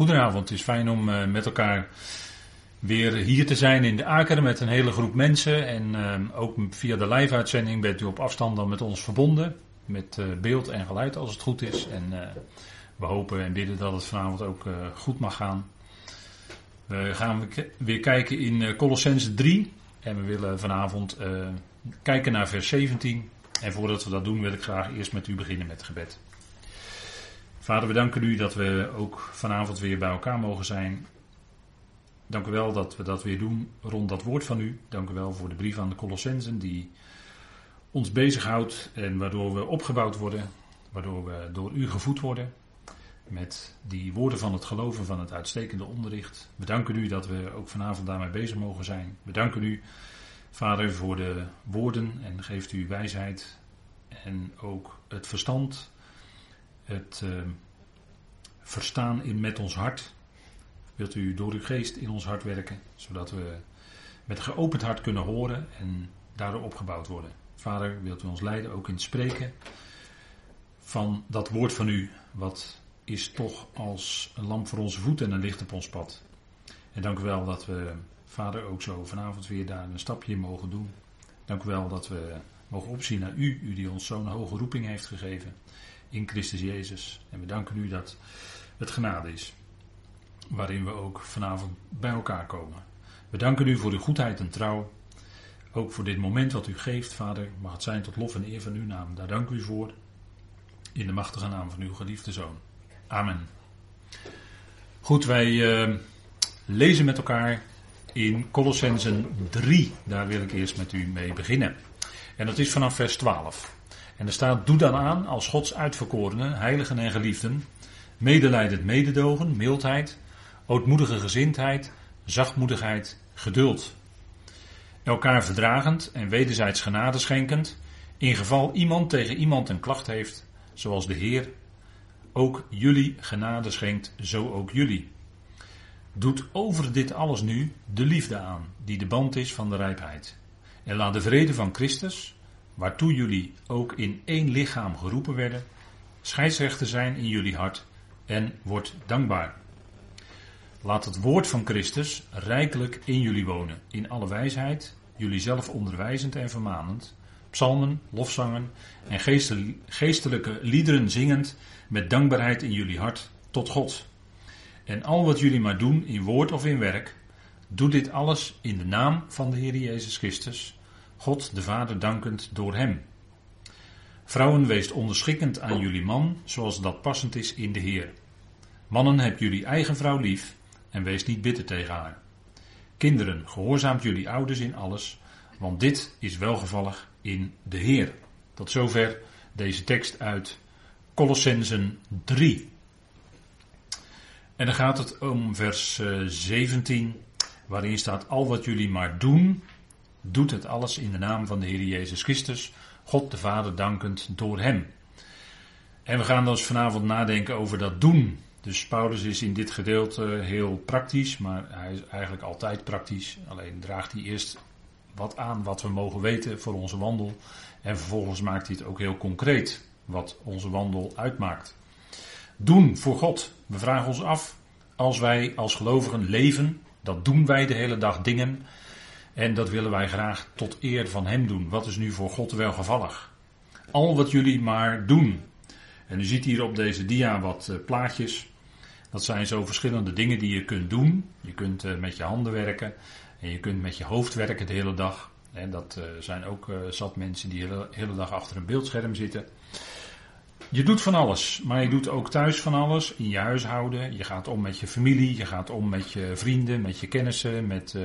Goedenavond, het is fijn om uh, met elkaar weer hier te zijn in de Aker met een hele groep mensen. En uh, ook via de live-uitzending bent u op afstand dan met ons verbonden. Met uh, beeld en geluid als het goed is. En we hopen en bidden dat het vanavond ook goed mag gaan. We gaan weer kijken in Colossense 3. En we willen vanavond kijken naar vers 17. En voordat we dat doen wil ik graag eerst met u beginnen met gebed. Vader, we danken u dat we ook vanavond weer bij elkaar mogen zijn. Dank u wel dat we dat weer doen rond dat woord van u. Dank u wel voor de brief aan de Colossensen die ons bezighoudt en waardoor we opgebouwd worden, waardoor we door u gevoed worden met die woorden van het geloven van het uitstekende onderricht. We danken u dat we ook vanavond daarmee bezig mogen zijn. We danken u, Vader, voor de woorden en geeft u wijsheid en ook het verstand het uh, verstaan in met ons hart. Wilt u door uw geest in ons hart werken, zodat we met geopend hart kunnen horen en daardoor opgebouwd worden. Vader, wilt u ons leiden ook in het spreken van dat woord van u, wat is toch als een lamp voor onze voeten en een licht op ons pad. En dank u wel dat we, Vader, ook zo vanavond weer daar een stapje in mogen doen. Dank u wel dat we mogen opzien naar u, u die ons zo'n hoge roeping heeft gegeven in Christus Jezus. En we danken u dat het genade is, waarin we ook vanavond bij elkaar komen. We danken u voor uw goedheid en trouw. Ook voor dit moment wat u geeft, Vader, mag het zijn tot lof en eer van uw naam. Daar dank u voor. In de machtige naam van uw geliefde zoon. Amen. Goed, wij uh, lezen met elkaar in Colossensen 3. Daar wil ik eerst met u mee beginnen. En dat is vanaf vers 12. En er staat, doe dan aan als Gods uitverkorenen, heiligen en geliefden, medelijdend mededogen, mildheid, ootmoedige gezindheid, zachtmoedigheid, geduld. Elkaar verdragend en wederzijds genade schenkend, in geval iemand tegen iemand een klacht heeft, zoals de Heer ook jullie genade schenkt, zo ook jullie. Doet over dit alles nu de liefde aan, die de band is van de rijpheid. En laat de vrede van Christus, waartoe jullie ook in één lichaam geroepen werden, scheidsrechter zijn in jullie hart en wordt dankbaar. Laat het woord van Christus rijkelijk in jullie wonen, in alle wijsheid, jullie zelf onderwijzend en vermanend, psalmen, lofzangen en geestelijke liederen zingend met dankbaarheid in jullie hart tot God. En al wat jullie maar doen in woord of in werk, doe dit alles in de naam van de Heer Jezus Christus, God de Vader dankend door hem. Vrouwen, weest onderschikkend aan jullie man, zoals dat passend is in de Heer. Mannen, heb jullie eigen vrouw lief en wees niet bitter tegen haar. Kinderen, gehoorzaamt jullie ouders in alles, want dit is welgevallig in de Heer. Tot zover deze tekst uit Colossensen 3. En dan gaat het om vers 17, eh, waarin staat: Al wat jullie maar doen, doet het alles in de naam van de Heer Jezus Christus, God de Vader dankend door Hem. En we gaan dus vanavond nadenken over dat doen. Dus Paulus is in dit gedeelte heel praktisch, maar hij is eigenlijk altijd praktisch. Alleen draagt hij eerst wat aan wat we mogen weten voor onze wandel. En vervolgens maakt hij het ook heel concreet wat onze wandel uitmaakt. Doen voor God. We vragen ons af, als wij als gelovigen leven, dat doen wij de hele dag dingen en dat willen wij graag tot eer van Hem doen. Wat is nu voor God welgevallig? Al wat jullie maar doen. En u ziet hier op deze dia wat uh, plaatjes. Dat zijn zo verschillende dingen die je kunt doen. Je kunt uh, met je handen werken. En je kunt met je hoofd werken de hele dag. En dat uh, zijn ook zat mensen die de hele, hele dag achter een beeldscherm zitten. Je doet van alles, maar je doet ook thuis van alles. In je huishouden. Je gaat om met je familie. Je gaat om met je vrienden, met je kennissen, met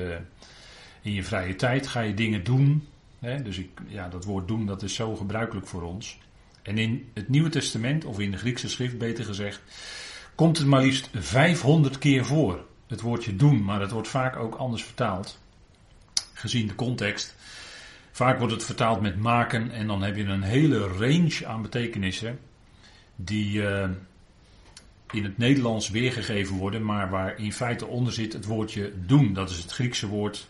in je vrije tijd ga je dingen doen. Hè? Dus ik, ja, dat woord doen dat is zo gebruikelijk voor ons. En in het Nieuwe Testament, of in de Griekse schrift beter gezegd, komt het maar liefst 500 keer voor. Het woordje doen, maar het wordt vaak ook anders vertaald. Gezien de context. Vaak wordt het vertaald met maken en dan heb je een hele range aan betekenissen. Die uh, in het Nederlands weergegeven worden, maar waar in feite onder zit het woordje doen. Dat is het Griekse woord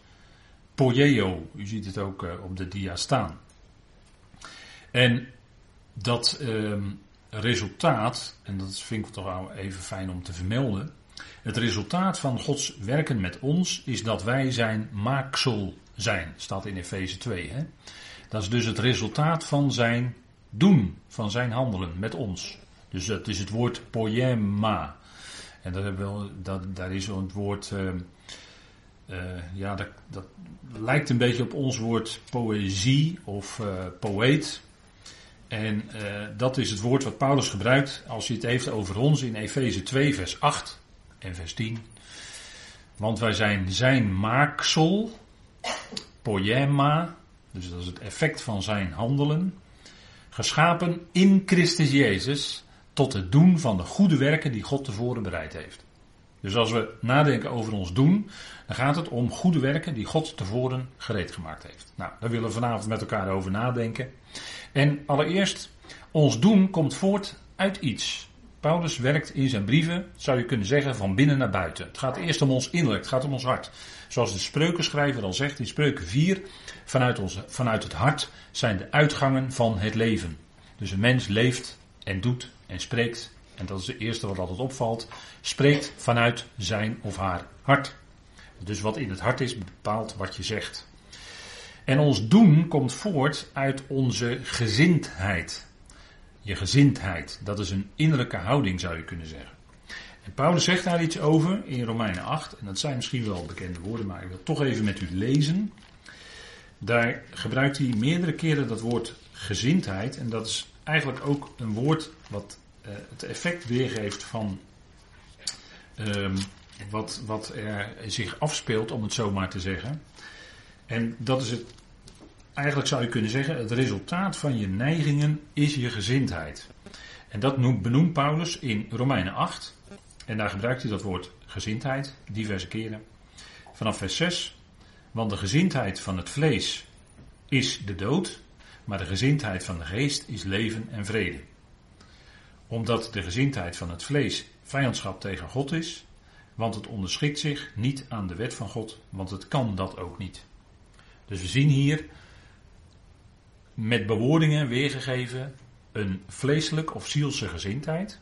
Poieo. U ziet het ook uh, op de dia staan. En dat uh, resultaat, en dat vind ik toch even fijn om te vermelden, Het resultaat van Gods werken met ons is dat wij zijn maaksel zijn. Staat in Efeze 2. Hè? Dat is dus het resultaat van zijn doen, van zijn handelen met ons. Dus dat is het woord poema. En dat dat, daar is zo'n woord. Uh, uh, ja, dat, dat, lijkt een beetje op ons woord poëzie of uh, poëet. En dat is het woord wat Paulus gebruikt als hij het heeft over ons in Efeze 2, vers 8 en vers 10. Want wij zijn zijn maaksel, poema, dus dat is het effect van zijn handelen, geschapen in Christus Jezus tot het doen van de goede werken die God tevoren bereid heeft. Dus als we nadenken over ons doen, dan gaat het om goede werken die God tevoren gereed gemaakt heeft. Nou, daar willen we vanavond met elkaar over nadenken. En allereerst, ons doen komt voort uit iets. Paulus werkt in zijn brieven, zou je kunnen zeggen, van binnen naar buiten. Het gaat eerst om ons innerlijk, het gaat om ons hart. Zoals de spreukenschrijver al zegt in spreuken 4, vanuit, ons, vanuit het hart zijn de uitgangen van het leven. Dus een mens leeft en doet en spreekt, en dat is het eerste wat altijd opvalt, spreekt vanuit zijn of haar hart. Dus wat in het hart is, bepaalt wat je zegt. En ons doen komt voort uit onze gezindheid. Je gezindheid, dat is een innerlijke houding zou je kunnen zeggen. En Paulus zegt daar iets over in Romeinen 8, en dat zijn misschien wel bekende woorden, maar ik wil toch even met u lezen. Daar gebruikt hij meerdere keren dat woord gezindheid, en dat is eigenlijk ook een woord wat het effect weergeeft van um, wat, wat er zich afspeelt, om het zo maar te zeggen. En dat is het, eigenlijk zou je kunnen zeggen, het resultaat van je neigingen is je gezindheid. En dat noemt, benoemt Paulus in Romeinen 8. En daar gebruikt hij dat woord gezindheid diverse keren. Vanaf vers 6. Want de gezindheid van het vlees is de dood, maar de gezindheid van de geest is leven en vrede. Omdat de gezindheid van het vlees vijandschap tegen God is, want het onderschikt zich niet aan de wet van God, want het kan dat ook niet. Dus we zien hier met bewoordingen weergegeven een vleeselijk of zielse gezindheid.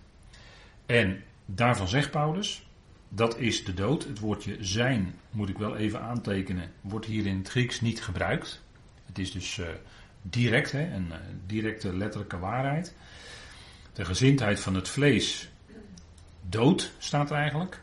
En daarvan zegt Paulus, dat is de dood. Het woordje zijn, moet ik wel even aantekenen, wordt hier in het Grieks niet gebruikt. Het is dus uh, direct, hè, een uh, directe letterlijke waarheid. De gezindheid van het vlees, dood staat er eigenlijk.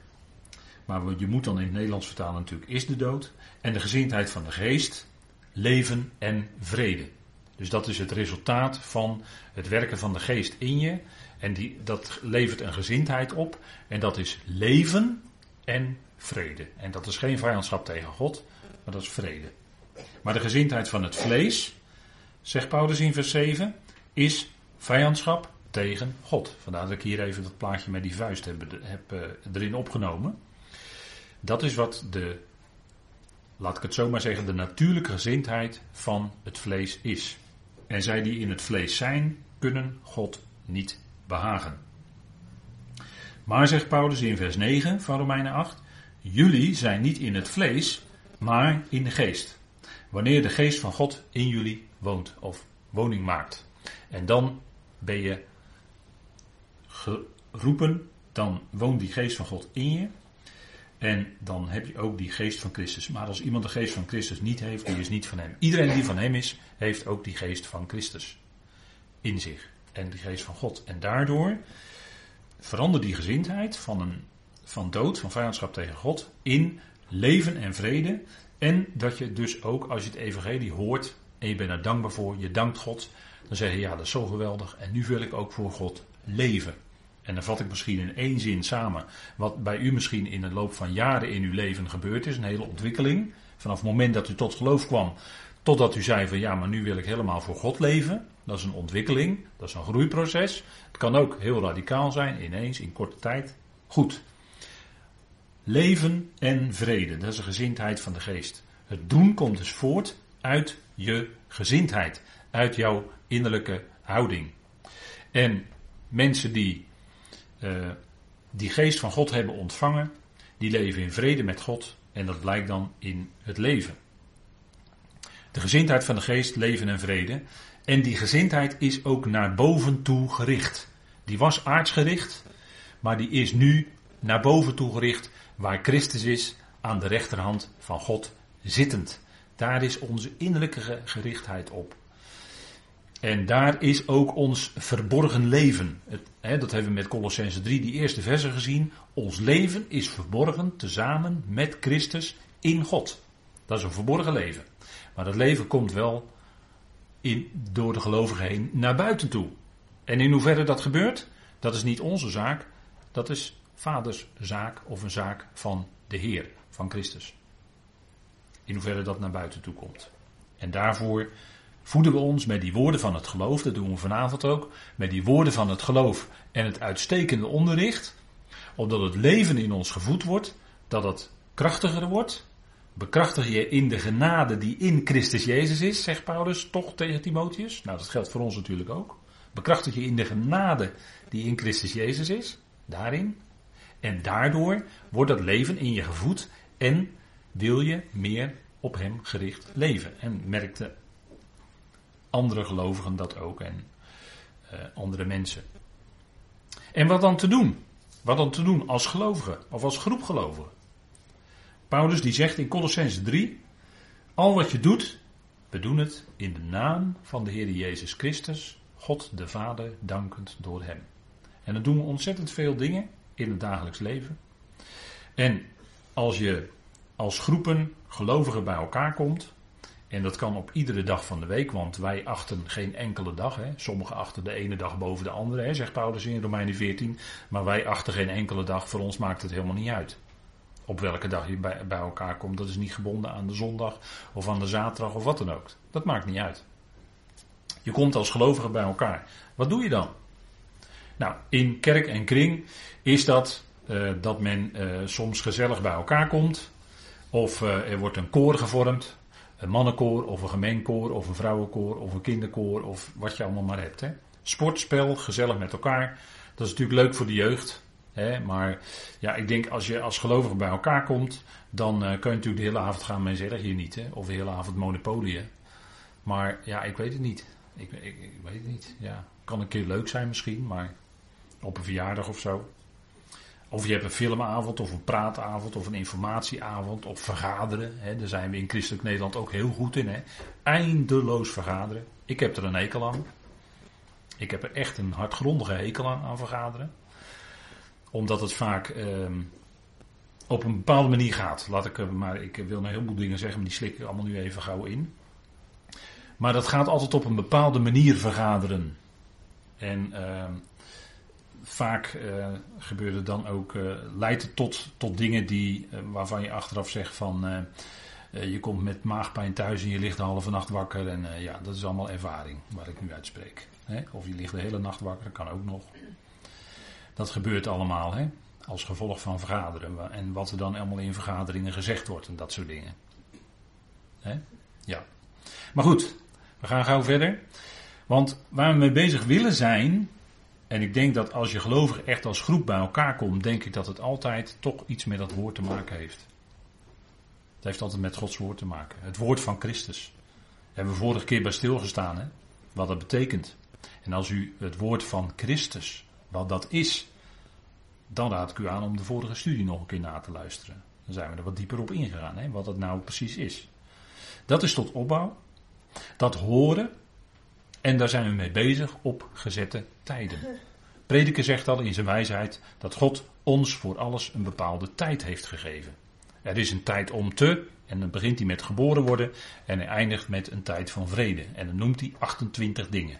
Maar je moet dan in het Nederlands vertalen natuurlijk, is de dood. En de gezindheid van de geest, leven en vrede. Dus dat is het resultaat van het werken van de geest in je. En die, dat levert een gezindheid op. En dat is leven en vrede. En dat is geen vijandschap tegen God, maar dat is vrede. Maar de gezindheid van het vlees, zegt Paulus in vers 7, is vijandschap tegen God. Vandaar dat ik hier even dat plaatje met die vuist heb, heb uh, erin opgenomen. Dat is wat de, laat ik het zo maar zeggen, de natuurlijke gezindheid van het vlees is. En zij die in het vlees zijn, kunnen God niet behagen. Maar zegt Paulus in vers 9 van Romeinen 8, jullie zijn niet in het vlees, maar in de geest. Wanneer de geest van God in jullie woont of woning maakt. En dan ben je geroepen, dan woont die geest van God in je. En dan heb je ook die geest van Christus. Maar als iemand de geest van Christus niet heeft, die is niet van hem. Iedereen die van hem is, heeft ook die geest van Christus in zich. En die geest van God. En daardoor verandert die gezindheid van, een, van dood, van vijandschap tegen God, in leven en vrede. En dat je dus ook, als je het evangelie hoort en je bent er dankbaar voor, je dankt God, dan zeg je ja, dat is zo geweldig. En nu wil ik ook voor God leven. En dan vat ik misschien in één zin samen wat bij u misschien in de loop van jaren in uw leven gebeurd is. Een hele ontwikkeling. Vanaf het moment dat u tot geloof kwam, totdat u zei van ja, maar nu wil ik helemaal voor God leven. Dat is een ontwikkeling, dat is een groeiproces. Het kan ook heel radicaal zijn, ineens, in korte tijd. Goed. Leven en vrede, dat is de gezindheid van de geest. Het doen komt dus voort uit je gezindheid, uit jouw innerlijke houding. En mensen die uh, die geest van God hebben ontvangen, die leven in vrede met God en dat blijkt dan in het leven. De gezindheid van de geest, leven en vrede. En die gezindheid is ook naar boven toe gericht. Die was aardsgericht, maar die is nu naar boven toe gericht, waar Christus is, aan de rechterhand van God zittend. Daar is onze innerlijke gerichtheid op. En daar is ook ons verborgen leven. Het, hè, dat hebben we met Colossense 3, die eerste verse gezien. Ons leven is verborgen tezamen met Christus in God. Dat is een verborgen leven. Maar dat leven komt wel in, door de gelovigen heen naar buiten toe. En in hoeverre dat gebeurt, dat is niet onze zaak. Dat is vaders zaak of een zaak van de Heer, van Christus. In hoeverre dat naar buiten toe komt. En daarvoor voeden we ons met die woorden van het geloof, dat doen we vanavond ook, met die woorden van het geloof en het uitstekende onderricht, opdat het leven in ons gevoed wordt, dat het krachtiger wordt. Bekrachtig je in de genade die in Christus Jezus is, zegt Paulus toch tegen Timotheus. Nou, dat geldt voor ons natuurlijk ook. Bekrachtig je in de genade die in Christus Jezus is, daarin. En daardoor wordt dat leven in je gevoed en wil je meer op Hem gericht leven. En merkte andere gelovigen dat ook en uh, andere mensen. En wat dan te doen? Wat dan te doen als gelovige of als groep gelovigen? Paulus die zegt in Colossense 3: Al wat je doet, we doen het in de naam van de Heer Jezus Christus, God de Vader, dankend door Hem. En dan doen we ontzettend veel dingen in het dagelijks leven. En als je als groepen gelovigen bij elkaar komt, en dat kan op iedere dag van de week, want wij achten geen enkele dag. Hè. Sommigen achten de ene dag boven de andere, hè, zegt Paulus in Romeinen 14. Maar wij achten geen enkele dag, voor ons maakt het helemaal niet uit. Op welke dag je bij, bij elkaar komt, dat is niet gebonden aan de zondag of aan de zaterdag of wat dan ook. Dat maakt niet uit. Je komt als gelovige bij elkaar. Wat doe je dan? Nou, in kerk en kring is dat uh, dat men uh, soms gezellig bij elkaar komt. Of uh, er wordt een koor gevormd een mannenkoor of een gemeenkoor of een vrouwenkoor of een kinderkoor of wat je allemaal maar hebt. Hè. Sportspel, gezellig met elkaar. Dat is natuurlijk leuk voor de jeugd. Hè, maar ja, ik denk als je als gelovige bij elkaar komt, dan uh, kun je natuurlijk de hele avond gaan zeggen hier niet. Hè, of de hele avond monopolie. Maar ja, ik weet het niet. Ik, ik, ik, weet het niet. Ja, kan een keer leuk zijn misschien, maar op een verjaardag of zo. Of je hebt een filmavond of een praatavond of een informatieavond of vergaderen. Hè. Daar zijn we in Christelijk Nederland ook heel goed in. Hè. Eindeloos vergaderen. Ik heb er een hekel aan. Ik heb er echt een hardgrondige hekel aan, vergaderen. Omdat het vaak eh, op een bepaalde manier gaat. Laat ik, maar ik wil een heleboel dingen zeggen, maar die slik ik allemaal nu even gauw in. Maar dat gaat altijd op een bepaalde manier vergaderen. En... Uh, vaak uh, gebeurde dan ook, uh, leidt het tot, tot dingen die, uh, waarvan je achteraf zegt van je komt met maagpijn thuis en je ligt de halve nacht wakker. En ja, dat is allemaal ervaring waar ik nu uitspreek. Hè? Of je ligt de hele nacht wakker, kan ook nog. Dat gebeurt allemaal hè? als gevolg van vergaderen. En wat er dan allemaal in vergaderingen gezegd wordt en dat soort dingen. Hè? Ja. Maar goed, we gaan gauw verder. Want waar we mee bezig willen zijn, en ik denk dat als je gelovig echt als groep bij elkaar komt, denk ik dat het altijd toch iets met dat woord te maken heeft. Het heeft altijd met Gods woord te maken. Het woord van Christus. Daar hebben we vorige keer bij stilgestaan, hè? wat dat betekent. En als u het woord van Christus, wat dat is, dan raad ik u aan om de vorige studie nog een keer na te luisteren. Dan zijn we er wat dieper op ingegaan, hè? wat het nou precies is. Dat is tot opbouw. Dat horen, en daar zijn we mee bezig op gezette tijden. Prediker zegt al in zijn wijsheid dat God ons voor alles een bepaalde tijd heeft gegeven. Er is een tijd om te, en dan begint hij met geboren worden, en hij eindigt met een tijd van vrede. En dan noemt hij 28 dingen.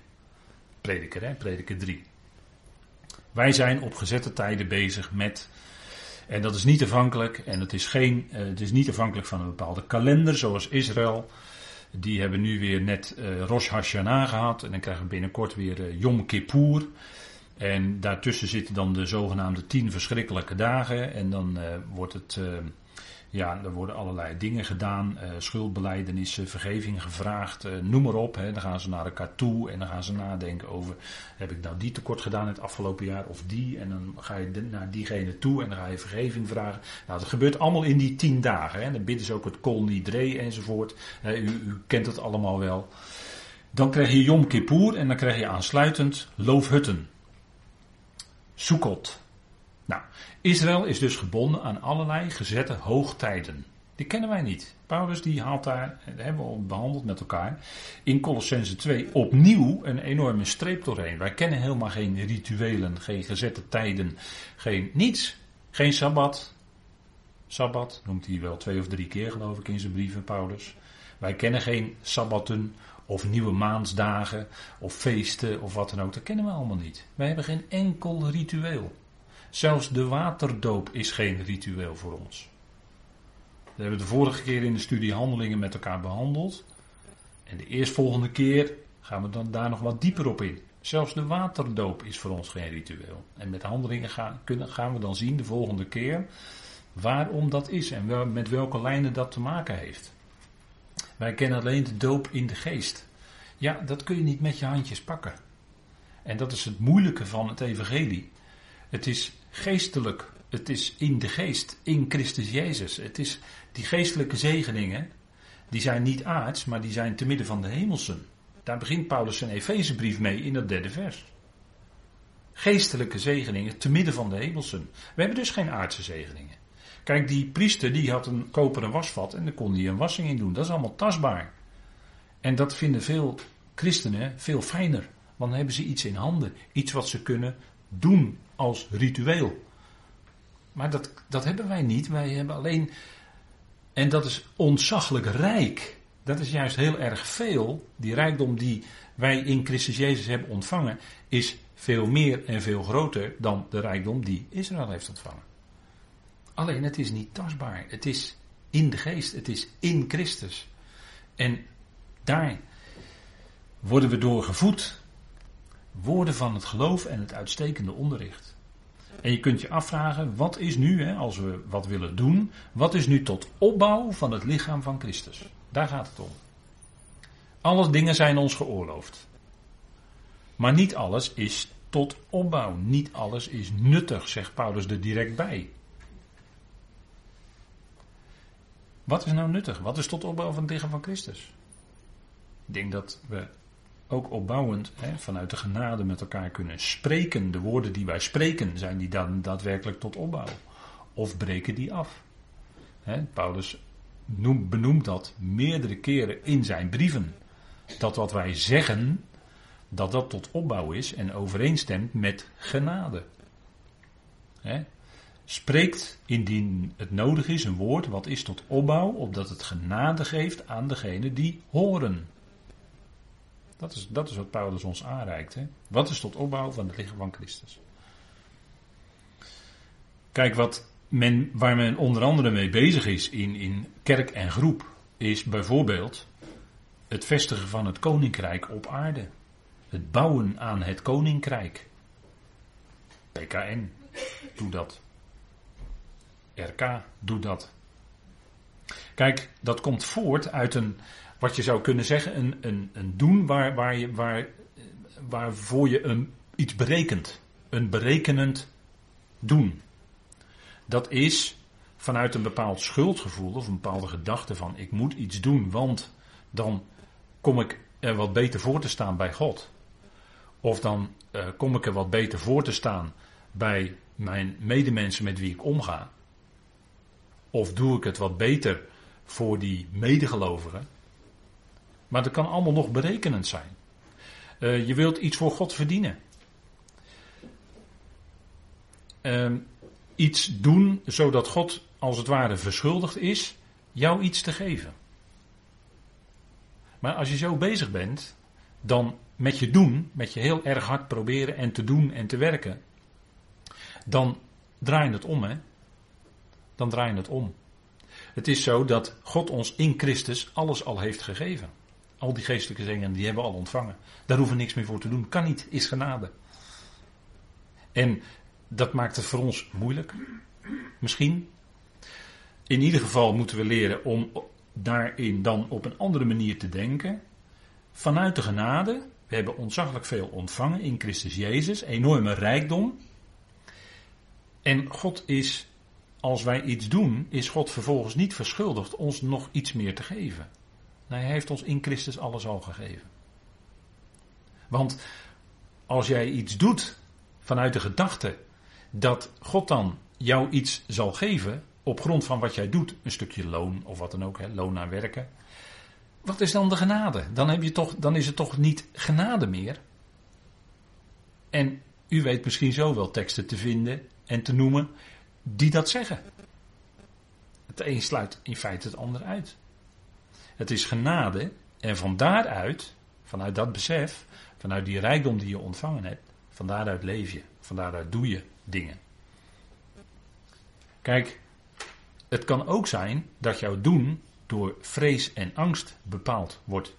Prediker, hè? Prediker 3. Wij zijn op gezette tijden bezig met. En dat is niet afhankelijk, en het is, geen, uh, het is niet afhankelijk van een bepaalde kalender, zoals Israël. Die hebben nu weer net uh, Rosh Hashanah gehad. En dan krijgen we binnenkort weer uh, Yom Kippur. En daartussen zitten dan de zogenaamde tien verschrikkelijke dagen. En dan uh, wordt het. Ja, er worden allerlei dingen gedaan. schuldbeleidenissen, vergeving gevraagd. noem maar op. Hè. Dan gaan ze naar elkaar toe. En dan gaan ze nadenken over. Heb ik nou die tekort gedaan het afgelopen jaar? Of die? En dan ga je naar diegene toe. En dan ga je vergeving vragen. Nou, dat gebeurt allemaal in die tien dagen. Hè. Dan bidden ze ook het kol nidre enzovoort. U, u, kent het allemaal wel. Dan krijg je Yom Kippur. En dan krijg je aansluitend Loofhutten. Sukkot. Nou, Israël is dus gebonden aan allerlei gezette hoogtijden. Die kennen wij niet. Paulus die haalt daar, dat hebben we behandeld met elkaar, in Colossense 2 opnieuw een enorme streep doorheen. Wij kennen helemaal geen rituelen, geen gezette tijden, geen niets. Geen sabbat. Sabbat noemt hij wel twee of drie keer geloof ik in zijn brieven, Paulus. Wij kennen geen sabbatten of nieuwe maansdagen of feesten of wat dan ook. Dat kennen we allemaal niet. Wij hebben geen enkel ritueel. Zelfs de waterdoop is geen ritueel voor ons. Dat hebben we de vorige keer in de studie Handelingen met elkaar behandeld. En de eerstvolgende keer gaan we dan daar nog wat dieper op in. Zelfs de waterdoop is voor ons geen ritueel. En met handelingen gaan, kunnen, gaan we dan zien de volgende keer waarom dat is en met welke lijnen dat te maken heeft. Wij kennen alleen de doop in de geest. Ja, dat kun je niet met je handjes pakken. En dat is het moeilijke van het evangelie. Het is geestelijk. Het is in de geest, in Christus Jezus. Het is die geestelijke zegeningen, die zijn niet aards, maar die zijn te midden van de hemelsen. Daar begint Paulus zijn Efezebrief mee in dat derde vers. Geestelijke zegeningen te midden van de hemelsen. We hebben dus geen aardse zegeningen. Kijk, die priester die had een koperen wasvat en daar kon hij een wassing in doen. Dat is allemaal tastbaar. En dat vinden veel christenen veel fijner. Want dan hebben ze iets in handen. Iets wat ze kunnen doen als ritueel. Maar dat, dat hebben wij niet. Wij hebben alleen. En dat is ontzaglijk rijk. Dat is juist heel erg veel. Die rijkdom die wij in Christus Jezus hebben ontvangen, is veel meer en veel groter dan de rijkdom die Israël heeft ontvangen. Alleen het is niet tastbaar. Het is in de geest. Het is in Christus. En daar worden we door gevoed. Woorden van het geloof en het uitstekende onderricht. En je kunt je afvragen, wat is nu, hè, als we wat willen doen, wat is nu tot opbouw van het lichaam van Christus? Daar gaat het om. Alle dingen zijn ons geoorloofd. Maar niet alles is tot opbouw. Niet alles is nuttig, zegt Paulus er direct bij. Wat is nou nuttig? Wat is tot opbouw van het lichaam van Christus? Ik denk dat we ook opbouwend hè, vanuit de genade met elkaar kunnen spreken. De woorden die wij spreken, zijn die dan daadwerkelijk tot opbouw? Of breken die af? Hè, Paulus noemt, benoemt dat meerdere keren in zijn brieven. Dat wat wij zeggen, dat dat tot opbouw is en overeenstemt met genade. Hè? Spreekt indien het nodig is een woord wat is tot opbouw, opdat het genade geeft aan degene die horen. Dat is, dat is wat Paulus ons aanreikt. Wat is tot opbouw van het lichaam van Christus? Kijk, wat men, waar men onder andere mee bezig is in, in kerk en groep, is bijvoorbeeld het vestigen van het koninkrijk op aarde. Het bouwen aan het koninkrijk. PKN, doe dat. RK, doe dat. Kijk, dat komt voort uit een, wat je zou kunnen zeggen, een, een, een doen waar, waar je, waar, waarvoor je een, iets berekent. Een berekenend doen. Dat is vanuit een bepaald schuldgevoel of een bepaalde gedachte van ik moet iets doen, want dan kom ik er wat beter voor te staan bij God. Of dan uh, kom ik er wat beter voor te staan bij mijn medemensen met wie ik omga. Of doe ik het wat beter voor die medegelovigen. Maar dat kan allemaal nog berekenend zijn. Uh, je wilt iets voor God verdienen. Uh, iets doen zodat God als het ware verschuldigd is jou iets te geven. Maar als je zo bezig bent, dan met je doen, met je heel erg hard proberen en te doen en te werken, dan draai je het om, hè? Dan draai je het om. Het is zo dat God ons in Christus alles al heeft gegeven. Al die geestelijke zingen, die hebben we al ontvangen. Daar hoeven we niks meer voor te doen. Kan niet, is genade. En dat maakt het voor ons moeilijk. Misschien. In ieder geval moeten we leren om daarin dan op een andere manier te denken. Vanuit de genade. We hebben ontzaglijk veel ontvangen in Christus Jezus. Enorme rijkdom. En God is, als wij iets doen, is God vervolgens niet verschuldigd ons nog iets meer te geven. Hij heeft ons in Christus alles al gegeven. Want als jij iets doet vanuit de gedachte dat God dan jou iets zal geven op grond van wat jij doet, een stukje loon of wat dan ook, loon naar werken. Wat is dan de genade? Dan, heb je toch, dan is het toch niet genade meer? En u weet misschien zo wel teksten te vinden en te noemen die dat zeggen. Het een sluit in feite het ander uit. Het is genade en van daaruit, vanuit dat besef, vanuit die rijkdom die je ontvangen hebt, van daaruit leef je, van daaruit doe je dingen. Kijk, het kan ook zijn dat jouw doen door vrees en angst bepaald wordt.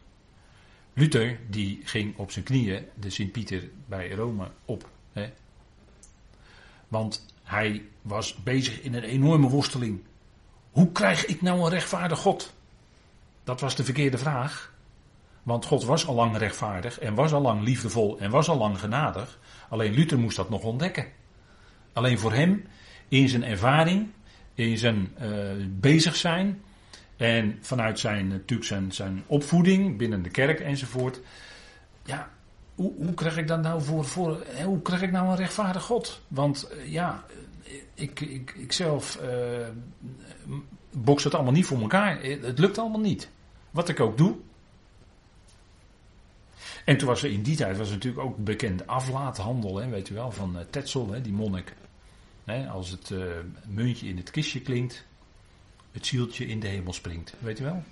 Luther die ging op zijn knieën de Sint-Pieter bij Rome op. Hè? Want hij was bezig in een enorme worsteling. Hoe krijg ik nou een rechtvaardig God? Dat was de verkeerde vraag. Want God was al lang rechtvaardig en was al lang liefdevol en was al lang genadig. Alleen Luther moest dat nog ontdekken. Alleen voor hem, in zijn ervaring, in zijn uh, bezig zijn en vanuit zijn, natuurlijk zijn, zijn opvoeding binnen de kerk enzovoort. Ja, hoe, hoe krijg ik dat nou voor, voor hoe krijg ik nou een rechtvaardig God? Want uh, ja, ik, ik, ik zelf boks het allemaal niet voor elkaar. Het lukt allemaal niet. Wat ik ook doe. En toen was er in die tijd was natuurlijk ook bekend aflaathandel, hè, weet u wel, van uh, Tetzel, hè, die monnik. Hè, als het uh, muntje in het kistje klinkt, het zieltje in de hemel springt. Weet u wel?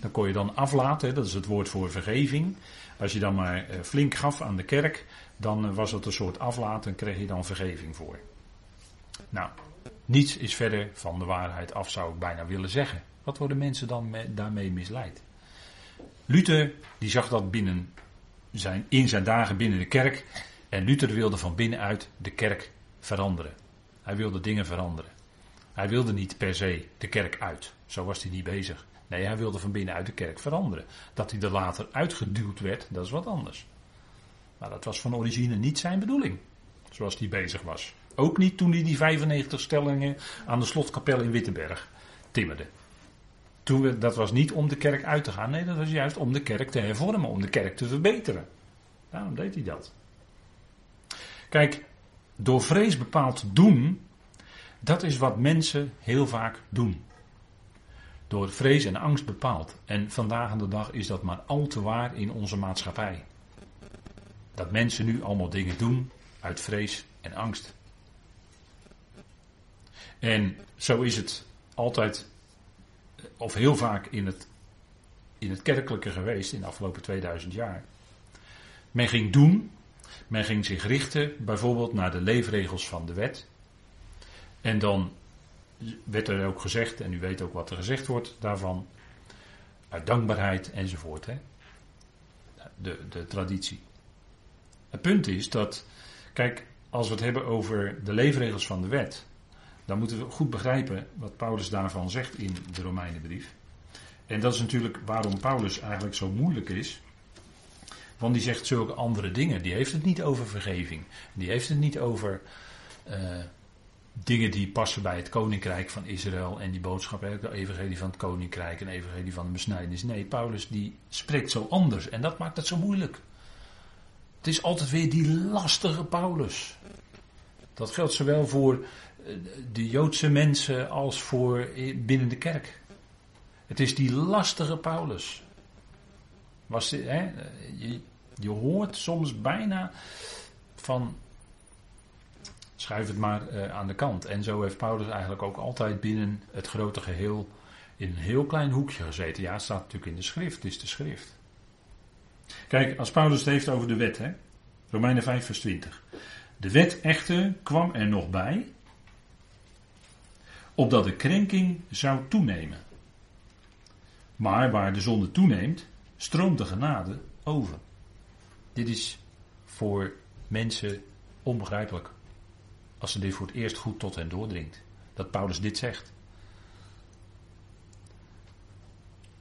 Dan kon je dan aflaten, dat is het woord voor vergeving. Als je dan maar flink gaf aan de kerk, dan was het een soort aflaat en kreeg je dan vergeving voor. Nou, niets is verder van de waarheid af, zou ik bijna willen zeggen. Wat worden mensen dan me, daarmee misleid? Luther, die zag dat binnen zijn, in zijn dagen binnen de kerk. En Luther wilde van binnenuit de kerk veranderen. Hij wilde dingen veranderen. Hij wilde niet per se de kerk uit. Zo was hij niet bezig. Nee, hij wilde van binnenuit de kerk veranderen. Dat hij er later uitgeduwd werd, dat is wat anders. Maar dat was van origine niet zijn bedoeling. Zoals hij bezig was. Ook niet toen hij die 95 stellingen aan de slotkapel in Wittenberg timmerde. Toen we, dat was niet om de kerk uit te gaan. Nee, dat was juist om de kerk te hervormen, om de kerk te verbeteren. Daarom deed hij dat. Kijk, door vrees bepaald doen, dat is wat mensen heel vaak doen. Door vrees en angst bepaald. En vandaag aan de dag is dat maar al te waar in onze maatschappij. Dat mensen nu allemaal dingen doen uit vrees en angst. En zo is het altijd, of heel vaak in het, in het kerkelijke geweest in de afgelopen 2000 jaar. Men ging doen, men ging zich richten bijvoorbeeld naar de leefregels van de wet. En dan werd er ook gezegd, en u weet ook wat er gezegd wordt daarvan, uit dankbaarheid enzovoort. Hè? De, de traditie. Het punt is dat, kijk, als we het hebben over de leefregels van de wet, dan moeten we goed begrijpen wat Paulus daarvan zegt in de Romeinenbrief. En dat is natuurlijk waarom Paulus eigenlijk zo moeilijk is. Want die zegt zulke andere dingen. Die heeft het niet over vergeving. Die heeft het niet over uh, dingen die passen bij het koninkrijk van Israël en die boodschap, de evangelie van het koninkrijk en evangelie van de besnijdenis. Nee, Paulus die spreekt zo anders en dat maakt het zo moeilijk. Het is altijd weer die lastige Paulus. Dat geldt zowel voor de Joodse mensen als voor binnen de kerk. Het is die lastige Paulus. Was, hè, je, je hoort soms bijna van. Schuif het maar uh, aan de kant. En zo heeft Paulus eigenlijk ook altijd binnen het grote geheel in een heel klein hoekje gezeten. Ja, het staat natuurlijk in de schrift, het is de schrift. Kijk, als Paulus het heeft over de wet, hè, Romeinen 5, vers 20. De wet echter kwam er nog bij opdat de krenking zou toenemen. Maar waar de zonde toeneemt, stroomt de genade over. Dit is voor mensen onbegrijpelijk. Als ze dit voor het eerst goed tot hen doordringt. Dat Paulus dit zegt.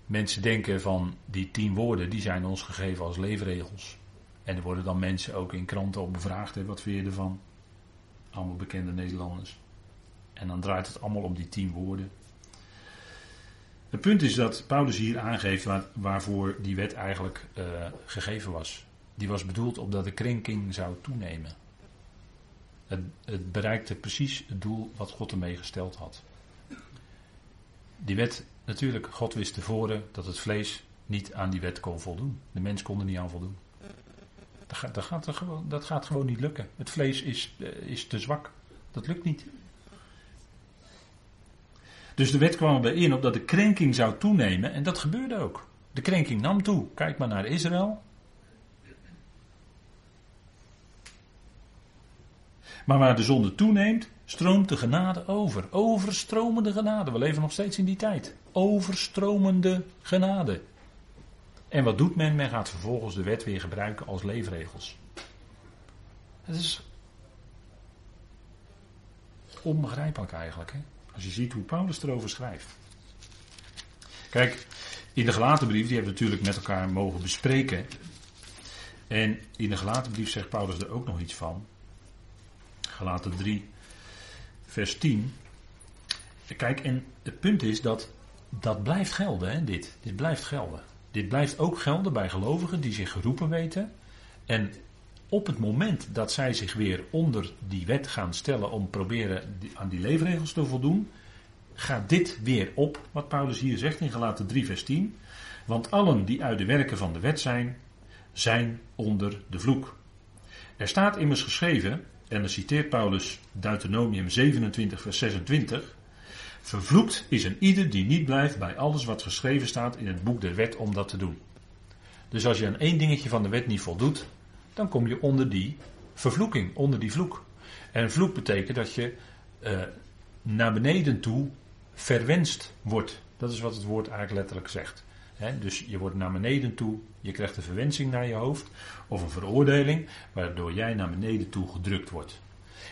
Mensen denken van die tien woorden, die zijn ons gegeven als leefregels. En er worden dan mensen ook in kranten op bevraagd. Wat vind je ervan? Allemaal bekende Nederlanders. En dan draait het allemaal om die tien woorden. Het punt is dat Paulus hier aangeeft waar, waarvoor die wet eigenlijk uh, gegeven was. Die was bedoeld opdat de krenking zou toenemen. Het, het bereikte precies het doel wat God ermee gesteld had. Die wet, natuurlijk, God wist tevoren dat het vlees niet aan die wet kon voldoen. De mens kon er niet aan voldoen. Dat gaat, dat gaat, gewoon, dat gaat gewoon niet lukken. Het vlees is, eh, is te zwak. Dat lukt niet. Dus de wet kwam erbij in op dat de krenking zou toenemen en dat gebeurde ook. De krenking nam toe. Kijk maar naar Israël. Maar waar de zonde toeneemt, stroomt de genade over. Overstromende genade. We leven nog steeds in die tijd. Overstromende genade. En wat doet men? Men gaat vervolgens de wet weer gebruiken als leefregels. Het is onbegrijpelijk eigenlijk. Hè? Als je ziet hoe Paulus erover schrijft. Kijk, in de gelaten brief, die hebben we natuurlijk met elkaar mogen bespreken. En in de gelaten brief zegt Paulus er ook nog iets van. Gelaten 3, vers 10. Kijk, en het punt is dat dat blijft gelden, hè, dit. Dit blijft gelden. Dit blijft ook gelden bij gelovigen die zich geroepen weten. En op het moment dat zij zich weer onder die wet gaan stellen om proberen aan die leefregels te voldoen, gaat dit weer op, wat Paulus hier zegt in Galaten 3 vers 10. Want allen die uit de werken van de wet zijn, zijn onder de vloek. Er staat immers geschreven, en dan citeert Paulus Deuteronomium 27 vers 26, Vervloekt is een ieder die niet blijft bij alles wat geschreven staat in het boek der wet om dat te doen. Dus als je aan één dingetje van de wet niet voldoet, dan kom je onder die vervloeking, onder die vloek. En vloek betekent dat je uh, naar beneden toe verwenst wordt. Dat is wat het woord eigenlijk letterlijk zegt. dus je wordt naar beneden toe, je krijgt een verwensing naar je hoofd of een veroordeling, waardoor jij naar beneden toe gedrukt wordt.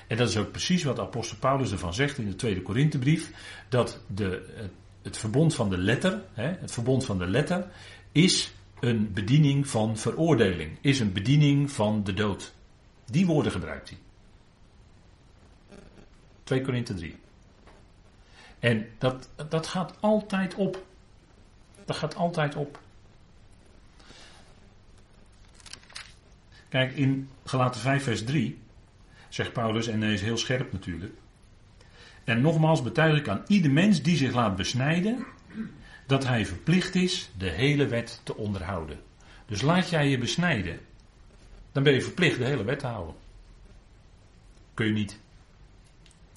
En dat is ook precies wat apostel Paulus ervan zegt in de tweede Korinthebrief, dat de, het verbond van de letter, het verbond van de letter, is een bediening van veroordeling, is een bediening van de dood. Die woorden gebruikt hij. 2 Korinthe 3. En dat, dat gaat altijd op. Dat gaat altijd op. Kijk, in Galaten 5 vers 3 zegt Paulus, en hij is heel scherp natuurlijk. En nogmaals betuig ik aan ieder mens die zich laat besnijden, dat hij verplicht is de hele wet te onderhouden. Dus laat jij je besnijden, dan ben je verplicht de hele wet te houden. Kun je niet.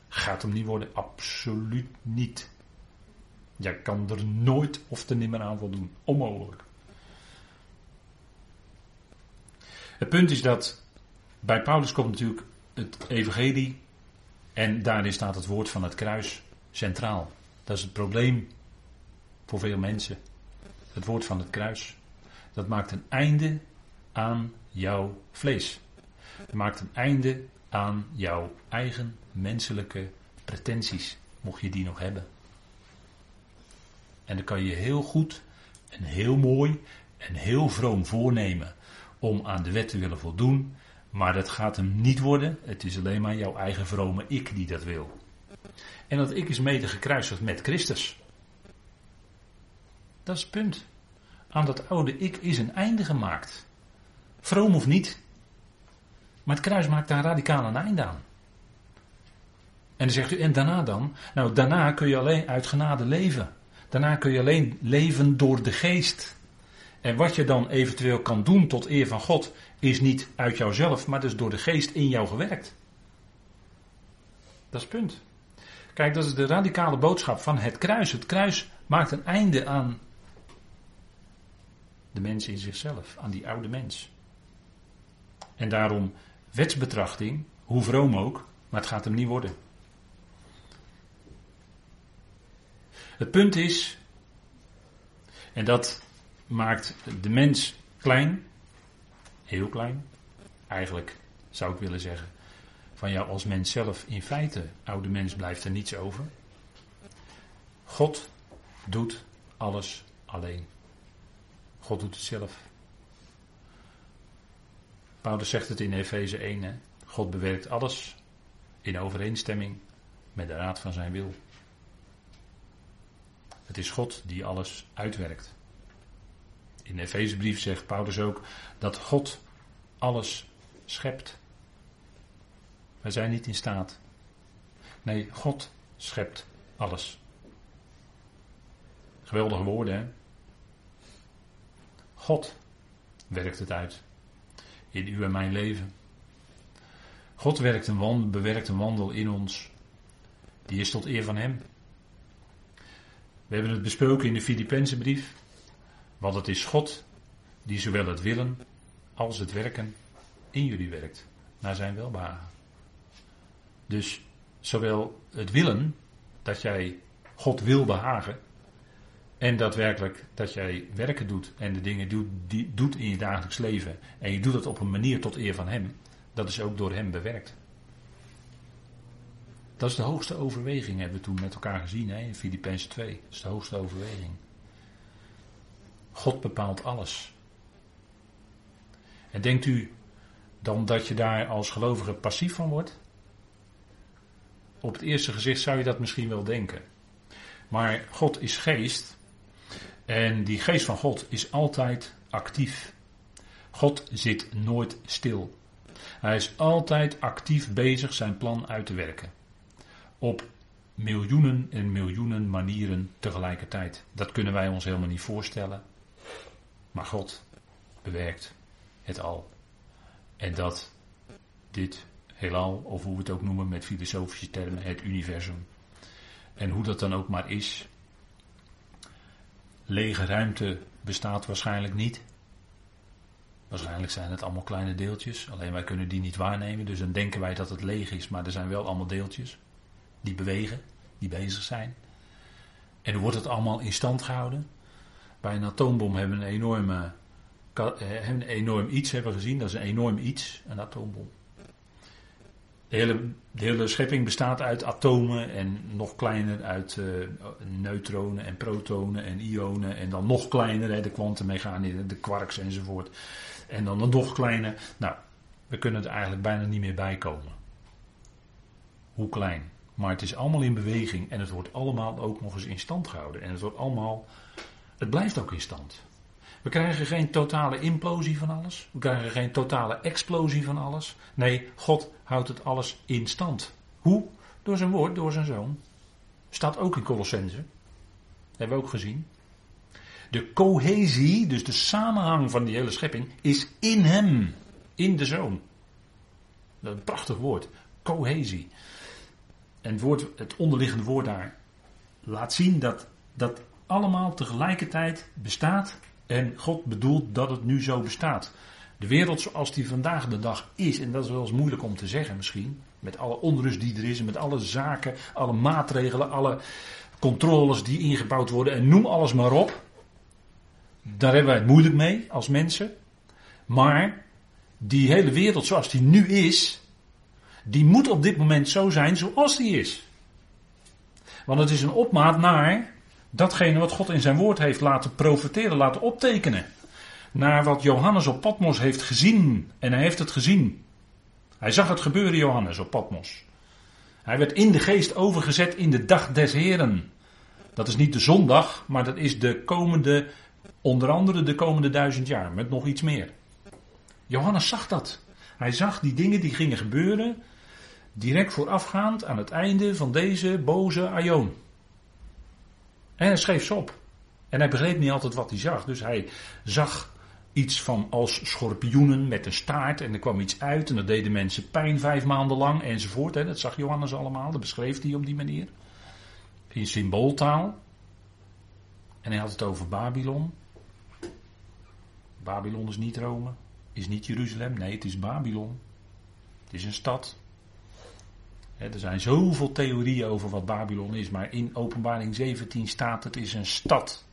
Gaat hem niet worden? Absoluut niet. Jij kan er nooit of te nimmer aan voldoen. Onmogelijk. Het punt is dat bij Paulus komt natuurlijk het evangelie en daarin staat het woord van het kruis centraal. Dat is het probleem voor veel mensen. Het woord van het kruis. Dat maakt een einde aan jouw vlees. Het maakt een einde aan jouw eigen menselijke pretenties, mocht je die nog hebben. En dan kan je heel goed en heel mooi en heel vroom voornemen om aan de wet te willen voldoen, maar dat gaat hem niet worden. Het is alleen maar jouw eigen vrome ik die dat wil. En dat ik is mede gekruisigd met Christus. Dat is het punt. Aan dat oude ik is een einde gemaakt. Vroom of niet. Maar het kruis maakt daar radicaal een einde aan. En dan zegt u, en daarna dan? Nou, daarna kun je alleen uit genade leven. Daarna kun je alleen leven door de geest. En wat je dan eventueel kan doen tot eer van God, is niet uit jouzelf, maar dus door de geest in jou gewerkt. Dat is het punt. Kijk, dat is de radicale boodschap van het kruis. Het kruis maakt een einde aan de mens in zichzelf, aan die oude mens. En daarom wetsbetrachting, hoe vroom ook, maar het gaat hem niet worden. Het punt is, en dat maakt de mens klein, heel klein, eigenlijk zou ik willen zeggen, van jou als mens zelf in feite, oude mens blijft er niets over. God doet alles alleen. God doet het zelf. Paulus zegt het in Efeze 1. Hè? God bewerkt alles in overeenstemming met de raad van zijn wil. Het is God die alles uitwerkt. In de Efezebrief zegt Paulus ook dat God alles schept. Wij zijn niet in staat. Nee, God schept alles. Geweldige woorden, hè? God werkt het uit. In uw en mijn leven. God werkt een wandel, bewerkt een wandel in ons. Die is tot eer van Hem. We hebben het besproken in de Filipijnse brief. Want het is God die zowel het willen als het werken in jullie werkt. Naar zijn welbehagen. Dus zowel het willen, dat jij God wil behagen. En daadwerkelijk dat jij werken doet en de dingen doet, die, doet in je dagelijks leven. En je doet het op een manier tot eer van Hem. Dat is ook door Hem bewerkt. Dat is de hoogste overweging, hebben we toen met elkaar gezien hè, in Filippenzen 2. Dat is de hoogste overweging. God bepaalt alles. En denkt u dan dat je daar als gelovige passief van wordt? Op het eerste gezicht zou je dat misschien wel denken. Maar God is geest. En die geest van God is altijd actief. God zit nooit stil. Hij is altijd actief bezig zijn plan uit te werken. Op miljoenen en miljoenen manieren tegelijkertijd. Dat kunnen wij ons helemaal niet voorstellen. Maar God bewerkt het al. En dat dit heelal, of hoe we het ook noemen met filosofische termen, het universum. En hoe dat dan ook maar is. Lege ruimte bestaat waarschijnlijk niet. Waarschijnlijk zijn het allemaal kleine deeltjes, alleen wij kunnen die niet waarnemen, dus dan denken wij dat het leeg is, maar er zijn wel allemaal deeltjes die bewegen, die bezig zijn. En wordt het allemaal in stand gehouden? Bij een atoombom hebben we een enorme, eh, een enorm iets hebben gezien, dat is een enorm iets, een atoombom. De hele, schepping bestaat uit atomen en nog kleiner uit uh, neutronen en protonen en ionen en dan nog kleiner, hè, de kwantummechanica, de quarks enzovoort. En dan nog kleiner. Nou, we kunnen er eigenlijk bijna niet meer bij komen. Hoe klein. Maar het is allemaal in beweging en het wordt allemaal ook nog eens in stand gehouden. En het wordt allemaal, het blijft ook in stand. We krijgen geen totale implosie van alles. We krijgen geen totale explosie van alles. Nee, God houdt het alles in stand. Hoe? Door zijn woord, door zijn zoon. Staat ook in Colossense. Hebben we ook gezien. De cohesie, dus de samenhang van die hele schepping, is in hem. In de zoon. Dat is een prachtig woord. Cohesie. En het, woord, het onderliggende woord daar laat zien dat dat allemaal tegelijkertijd bestaat en God bedoelt dat het nu zo bestaat. De wereld zoals die vandaag de dag is, en dat is wel eens moeilijk om te zeggen misschien, met alle onrust die er is met alle zaken, alle maatregelen, alle controles die ingebouwd worden en noem alles maar op. Daar hebben wij het moeilijk mee als mensen. Maar die hele wereld zoals die nu is, die moet op dit moment zo zijn zoals die is. Want het is een opmaat naar datgene wat God in zijn woord heeft laten profeteren, laten optekenen. Naar wat Johannes op Patmos heeft gezien. En hij heeft het gezien. Hij zag het gebeuren, Johannes, op Patmos. Hij werd in de geest overgezet in de dag des Heren. Dat is niet de zondag, maar dat is de komende, onder andere de komende duizend jaar, met nog iets meer. Johannes zag dat. Hij zag die dingen die gingen gebeuren, direct voorafgaand aan het einde van deze boze aion. En hij schreef ze op. En hij begreep niet altijd wat hij zag. Dus hij zag iets van als schorpioenen met een staart. En er kwam iets uit. En dat deden mensen pijn vijf maanden lang enzovoort. Dat zag Johannes allemaal. Dat beschreef hij op die manier. In symbooltaal. En hij had het over Babylon. Babylon is niet Rome. Is niet Jeruzalem. Nee, het is Babylon. Het is een stad er zijn zoveel theorieën over wat Babylon is, maar in Openbaring 17 staat het is een stad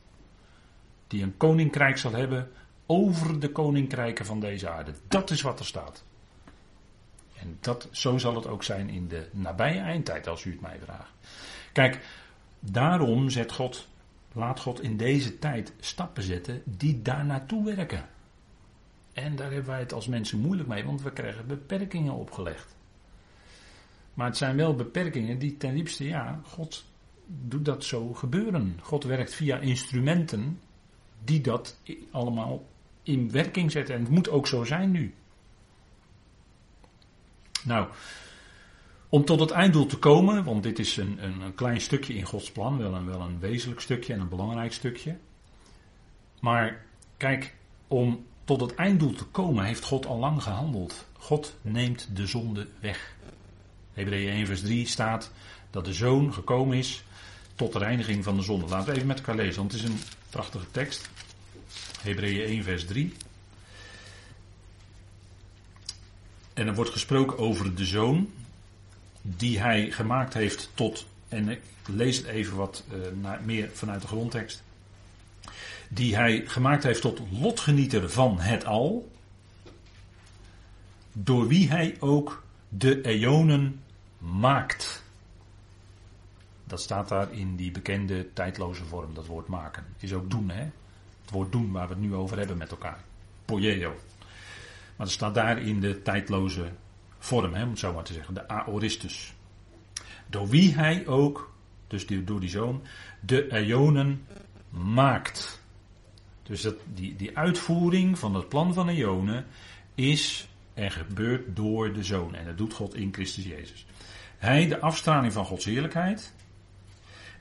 die een koninkrijk zal hebben over de koninkrijken van deze aarde. Dat is wat er staat. En dat, zo zal het ook zijn in de nabije eindtijd, als u het mij vraagt. Kijk, daarom zet God, laat God in deze tijd stappen zetten die daar naartoe werken. En daar hebben wij het als mensen moeilijk mee, want we krijgen beperkingen opgelegd. Maar het zijn wel beperkingen die ten diepste, ja, God doet dat zo gebeuren. God werkt via instrumenten die dat allemaal in werking zetten. En het moet ook zo zijn nu. Nou, Om tot het einddoel te komen, want dit is een, een, klein stukje in Gods plan, wel een, wel een wezenlijk stukje en een belangrijk stukje. Maar kijk, om tot het einddoel te komen heeft God al lang gehandeld. God neemt de zonde weg. Hebreeën 1 vers 3 staat dat de zoon gekomen is tot de reiniging van de zonde. Laten we even met elkaar lezen, want het is een prachtige tekst. Hebreeën 1 vers 3. En er wordt gesproken over de zoon die hij gemaakt heeft tot, en ik lees het even wat uh, meer vanuit de grondtekst, die hij gemaakt heeft tot lotgenieter van het al, door wie hij ook de eonen maakt. Dat staat daar in die bekende tijdloze vorm, dat woord maken. Is ook doen, hè? Het woord doen waar we het nu over hebben met elkaar. Poieo. Maar dat staat daar in de tijdloze vorm, hè, om het zo maar te zeggen. De aoristus. Door wie hij ook, dus door die zoon, de eonen maakt. Dus dat, die, die uitvoering van het plan van eonen is en gebeurt door de zoon. En dat doet God in Christus Jezus. Hij, de afstraling van Gods heerlijkheid.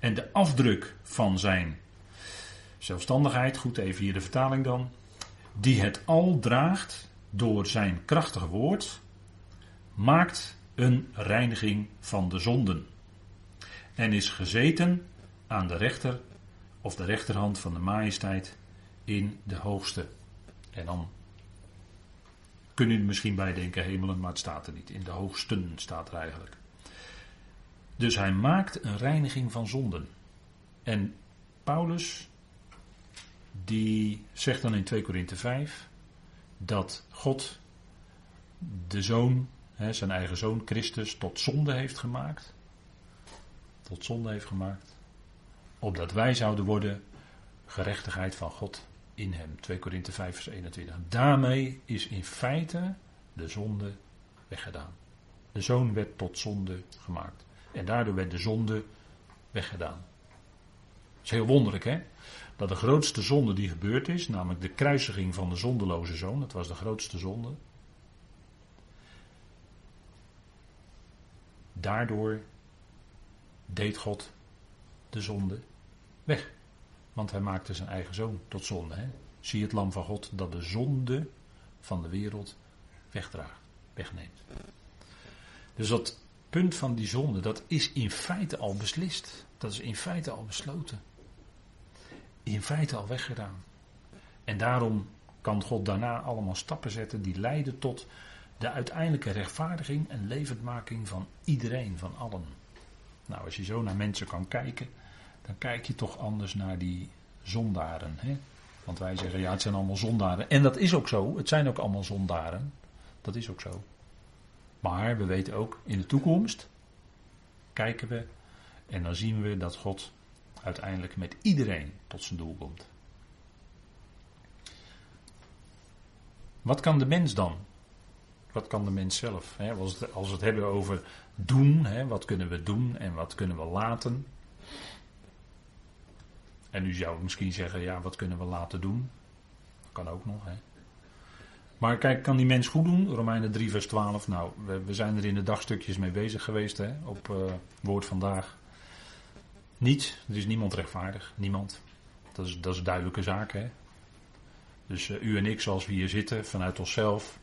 En de afdruk van zijn zelfstandigheid. Goed, even hier de vertaling dan. Die het al draagt door zijn krachtige woord. Maakt een reiniging van de zonden. En is gezeten aan de rechter of de rechterhand van de majesteit in de hoogste. En dan kun je misschien bij denken hemelen, maar het staat er niet. In de hoogsten staat er eigenlijk. Dus hij maakt een reiniging van zonden. En Paulus, die zegt dan in 2 Korinthe 5 dat God de zoon, zijn eigen zoon Christus, tot zonde heeft gemaakt. Tot zonde heeft gemaakt. Opdat wij zouden worden gerechtigheid van God in hem. 2 Korinthe 5 vers 21. Daarmee is in feite de zonde weggedaan. De zoon werd tot zonde gemaakt. En daardoor werd de zonde weggedaan. Het is heel wonderlijk hè. Dat de grootste zonde die gebeurd is, namelijk de kruisiging van de zondeloze zoon, dat was de grootste zonde. Daardoor deed God de zonde weg. Want hij maakte zijn eigen zoon tot zonde. Hè? Zie het lam van God dat de zonde van de wereld wegdraagt, wegneemt. Dus dat punt van die zonde, dat is in feite al beslist. Dat is in feite al besloten. In feite al weggedaan. En daarom kan God daarna allemaal stappen zetten die leiden tot de uiteindelijke rechtvaardiging en levendmaking van iedereen, van allen. Nou, als je zo naar mensen kan kijken, dan kijk je toch anders naar die zondaren. Hè? Want wij zeggen, ja, het zijn allemaal zondaren. En dat is ook zo. Het zijn ook allemaal zondaren. Dat is ook zo. Maar we weten ook, in de toekomst kijken we en dan zien we dat God uiteindelijk met iedereen tot zijn doel komt. Wat kan de mens dan? Wat kan de mens zelf? Hè? Als, we het hebben over doen, hè? wat kunnen we doen en wat kunnen we laten? En u zou misschien zeggen, ja, wat kunnen we laten doen? Kan ook nog, hè. Maar kijk, kan die mens goed doen? Romeinen 3, vers 12. Nou, we, we zijn er in de dagstukjes mee bezig geweest, hè, op uh, woord vandaag. Niet, er is niemand rechtvaardig, niemand. Dat is, dat is een duidelijke zaak, hè. Dus uh, u en ik, zoals we hier zitten, vanuit onszelf,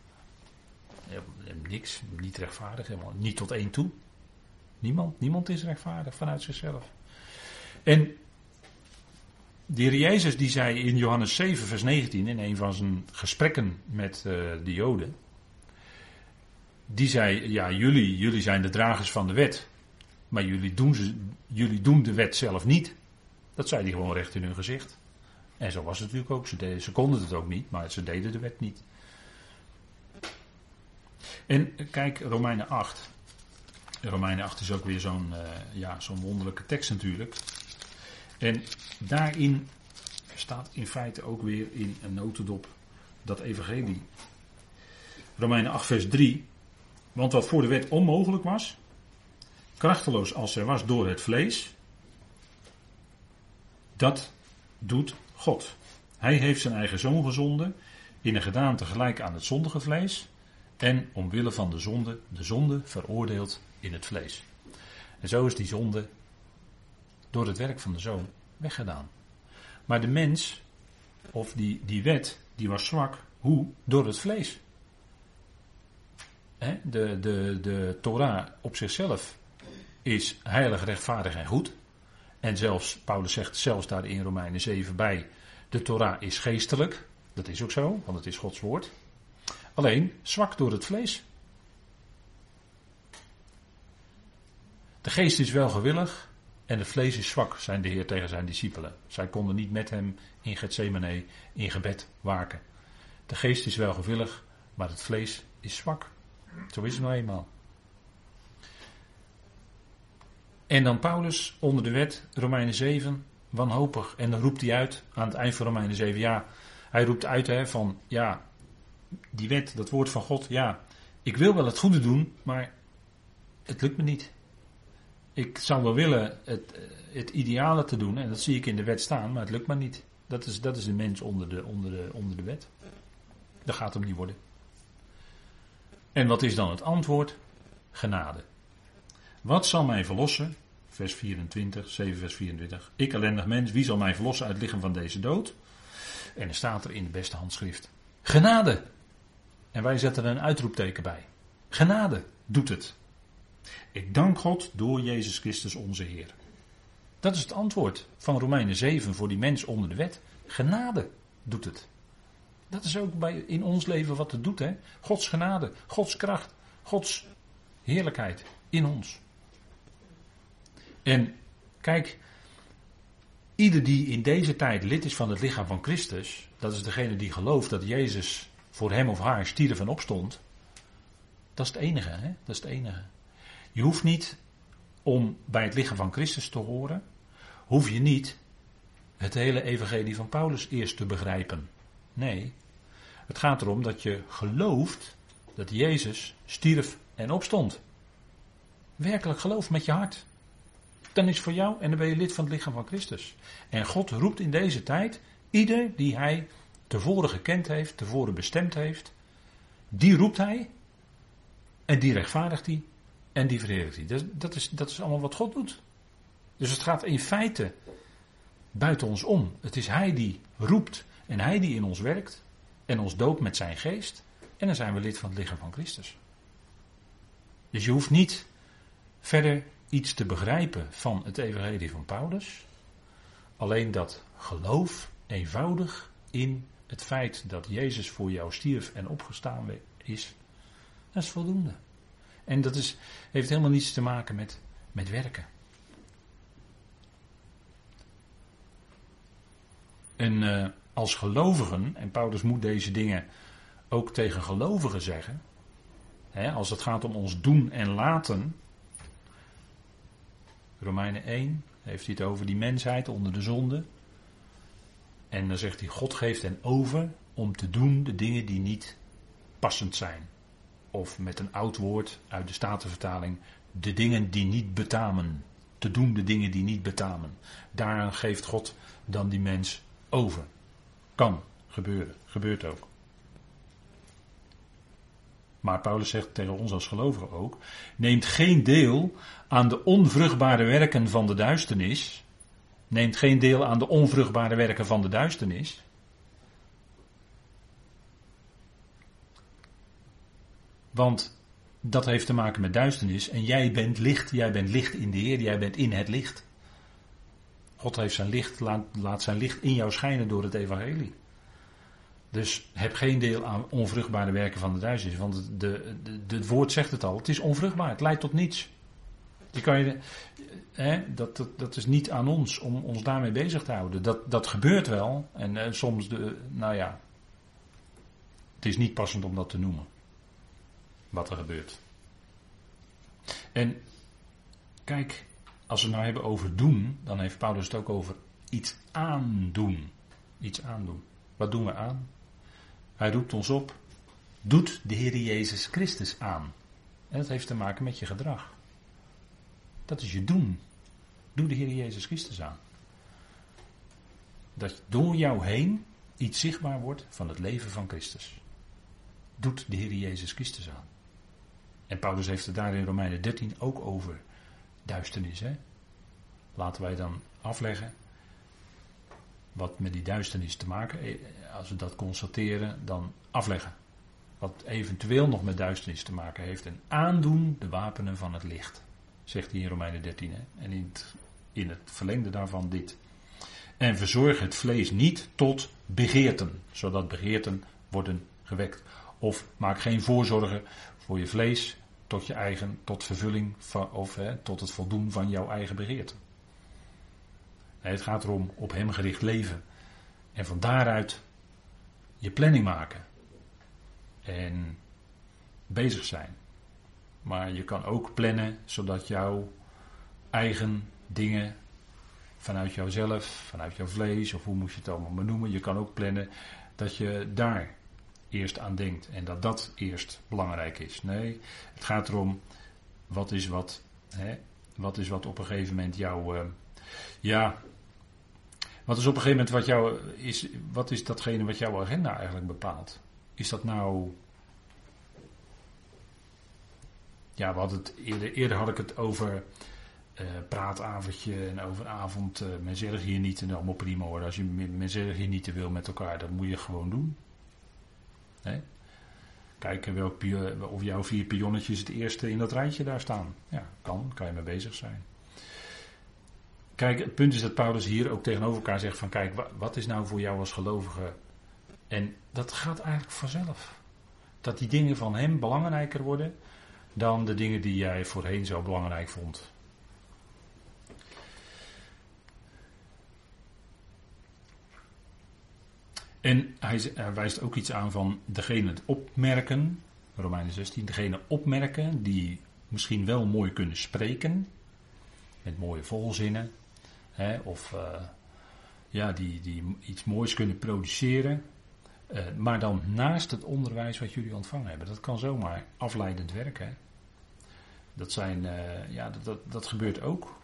niks, niet rechtvaardig, helemaal niet tot één toe. Niemand, niemand is rechtvaardig vanuit zichzelf. En de heer Jezus die zei in Johannes 7, vers 19, in een van zijn gesprekken met uh, de Joden. Die zei, ja jullie, jullie zijn de dragers van de wet. Maar jullie doen, jullie doen de wet zelf niet. Dat zei hij gewoon recht in hun gezicht. En zo was het natuurlijk ook. Ze, deden, ze konden het ook niet, maar ze deden de wet niet. En kijk, Romeinen 8. Romeinen 8 is ook weer zo'n uh, ja, zo'n wonderlijke tekst natuurlijk. En daarin staat in feite ook weer in een notendop dat evangelie. Romeinen 8 vers 3. Want wat voor de wet onmogelijk was, krachteloos als er was door het vlees, dat doet God. Hij heeft zijn eigen zoon gezonden in een gedaante gelijk aan het zondige vlees. En omwille van de zonde, de zonde veroordeeld in het vlees. En zo is die zonde door het werk van de zoon weggedaan. Maar de mens, of die, die wet, die was zwak. Hoe? Door het vlees. de, de, de Torah op zichzelf is heilig, rechtvaardig en goed. En zelfs, Paulus zegt zelfs daar in Romeinen 7 bij, de Torah is geestelijk. Dat is ook zo, want het is Gods woord. Alleen zwak door het vlees. De geest is wel gewillig en het vlees is zwak, zijn de Heer tegen zijn discipelen. Zij konden niet met hem in Gethsemane in gebed waken. De geest is wel gewillig, maar het vlees is zwak. Zo is het nou eenmaal. En dan Paulus onder de wet, Romeinen 7, wanhopig. En dan roept hij uit aan het eind van Romeinen 7, ja, hij roept uit hè, van, ja, die wet, dat woord van God, ja, ik wil wel het goede doen, maar het lukt me niet. Ik zou wel willen het, het ideale te doen, en dat zie ik in de wet staan, maar het lukt me niet. Dat is, dat is de mens onder de, onder, de, onder de wet. Dat gaat hem niet worden. En wat is dan het antwoord? Genade. Wat zal mij verlossen? Vers 24, 7 vers 24. Ik ellendig mens, wie zal mij verlossen uit het lichaam van deze dood? En er staat er in de beste handschrift. Genade. En wij zetten er een uitroepteken bij. Genade doet het. Ik dank God door Jezus Christus onze Heer. Dat is het antwoord van Romeinen 7 voor die mens onder de wet. Genade doet het. Dat is ook bij, in ons leven wat het doet. Hè? Gods genade, Gods kracht, Gods heerlijkheid in ons. En kijk, ieder die in deze tijd lid is van het lichaam van Christus, dat is degene die gelooft dat Jezus voor hem of haar stierf en opstond. Dat is het enige, hè? Dat is het enige. Je hoeft niet om bij het lichaam van Christus te horen, hoef je niet het hele evangelie van Paulus eerst te begrijpen. Nee, het gaat erom dat je gelooft dat Jezus stierf en opstond. Werkelijk geloof met je hart. Dan is voor jou en dan ben je lid van het lichaam van Christus. En God roept in deze tijd ieder die hij tevoren gekend heeft, tevoren bestemd heeft, die roept hij en die rechtvaardigt hij en die verheerlijkt hij. Dat, dat, is, dat is allemaal wat God doet. Dus het gaat in feite buiten ons om. Het is Hij die roept en Hij die in ons werkt en ons doopt met zijn geest. En dan zijn we lid van het lichaam van Christus. Dus je hoeft niet verder iets te begrijpen van het evangelie van Paulus. Alleen dat geloof eenvoudig in het feit dat Jezus voor jou stierf en opgestaan is, dat is voldoende. En dat is, heeft helemaal niets te maken met, met werken. En uh, als gelovigen, en Paulus moet deze dingen ook tegen gelovigen zeggen, hè, als het gaat om ons doen en laten. Romeinen 1 heeft hij het over die mensheid onder de zonde. En dan zegt hij: God geeft hen over om te doen de dingen die niet passend zijn. Of met een oud woord uit de Statenvertaling: de dingen die niet betamen. Te doen de dingen die niet betamen. Daaraan geeft God dan die mens over. Kan gebeuren, gebeurt ook. Maar Paulus zegt tegen ons als gelovigen ook: neemt geen deel aan de onvruchtbare werken van de duisternis. Neemt geen deel aan de onvruchtbare werken van de duisternis. Want dat heeft te maken met duisternis. En jij bent licht, jij bent licht in de Heer, jij bent in het licht. God heeft zijn licht, laat, laat zijn licht in jou schijnen door het evangelie. Dus heb geen deel aan onvruchtbare werken van de duisternis. Want het de, de, de, woord zegt het al. Het is onvruchtbaar. Het leidt tot niets. Je kan je, hè, dat, dat, dat is niet aan ons om ons daarmee bezig te houden. Dat, dat gebeurt wel. En eh, soms, de, nou ja. Het is niet passend om dat te noemen. Wat er gebeurt. En kijk, als we het nou hebben over doen, dan heeft Paulus het ook over iets aandoen. Iets aandoen. Wat doen we aan? Hij roept ons op, doet de Heer Jezus Christus aan. En dat heeft te maken met je gedrag. Dat is je doen. Doe de Heer Jezus Christus aan. Dat door jou heen iets zichtbaar wordt van het leven van Christus. doet de Heer Jezus Christus aan? En Paulus heeft het daar in Romeinen 13 ook over duisternis. Hè? Laten wij dan afleggen wat met die duisternis te maken, eh, als we dat constateren, dan afleggen. Wat eventueel nog met duisternis te maken heeft en aandoen de wapenen van het licht. Zegt hij in Romeinen 13. Hè? En in het, in het verlengde daarvan dit. En verzorg het vlees niet tot begeerten, zodat begeerten worden gewekt. Of maak geen voorzorgen voor je vlees tot je eigen, tot vervulling van, of hè, tot het voldoen van jouw eigen begeerten. het gaat erom op hem gericht leven. En van daaruit je planning maken. En bezig zijn. Maar je kan ook plannen zodat jouw eigen dingen vanuit jouzelf, vanuit jouw vlees, of hoe moet je het allemaal benoemen. Je kan ook plannen dat je daar eerst aan denkt en dat dat eerst belangrijk is. Nee, het gaat erom wat is wat, hè, wat is wat op een gegeven moment jouw, uh, ja, wat is op een gegeven moment wat jou is, wat is datgene wat jouw agenda eigenlijk bepaalt? Is dat nou, ja, we hadden het eerder, eerder had ik het over uh, praatavondje en over avond. Uh, men zegt hier niet en allemaal prima hoor. Als je men zegt hier niet te wil met elkaar, dat moet je gewoon doen. Hè? Kijken welk, of jouw vier pionnetjes het eerste in dat rijtje daar staan. Ja, kan, kan je mee bezig zijn. Kijk, het punt is dat Paulus hier ook tegenover elkaar zegt van kijk, wat is nou voor jou als gelovige? En dat gaat eigenlijk vanzelf. Dat die dingen van hem belangrijker worden dan de dingen die jij voorheen zo belangrijk vond. En hij, wijst ook iets aan van degene het opmerken, Romeinen 16, degene opmerken die misschien wel mooi kunnen spreken, met mooie volzinnen, hè, of uh, ja, die, die iets moois kunnen produceren, uh, maar dan naast het onderwijs wat jullie ontvangen hebben. Dat kan zomaar afleidend werken. Dat, zijn, uh, ja, dat, dat, gebeurt ook.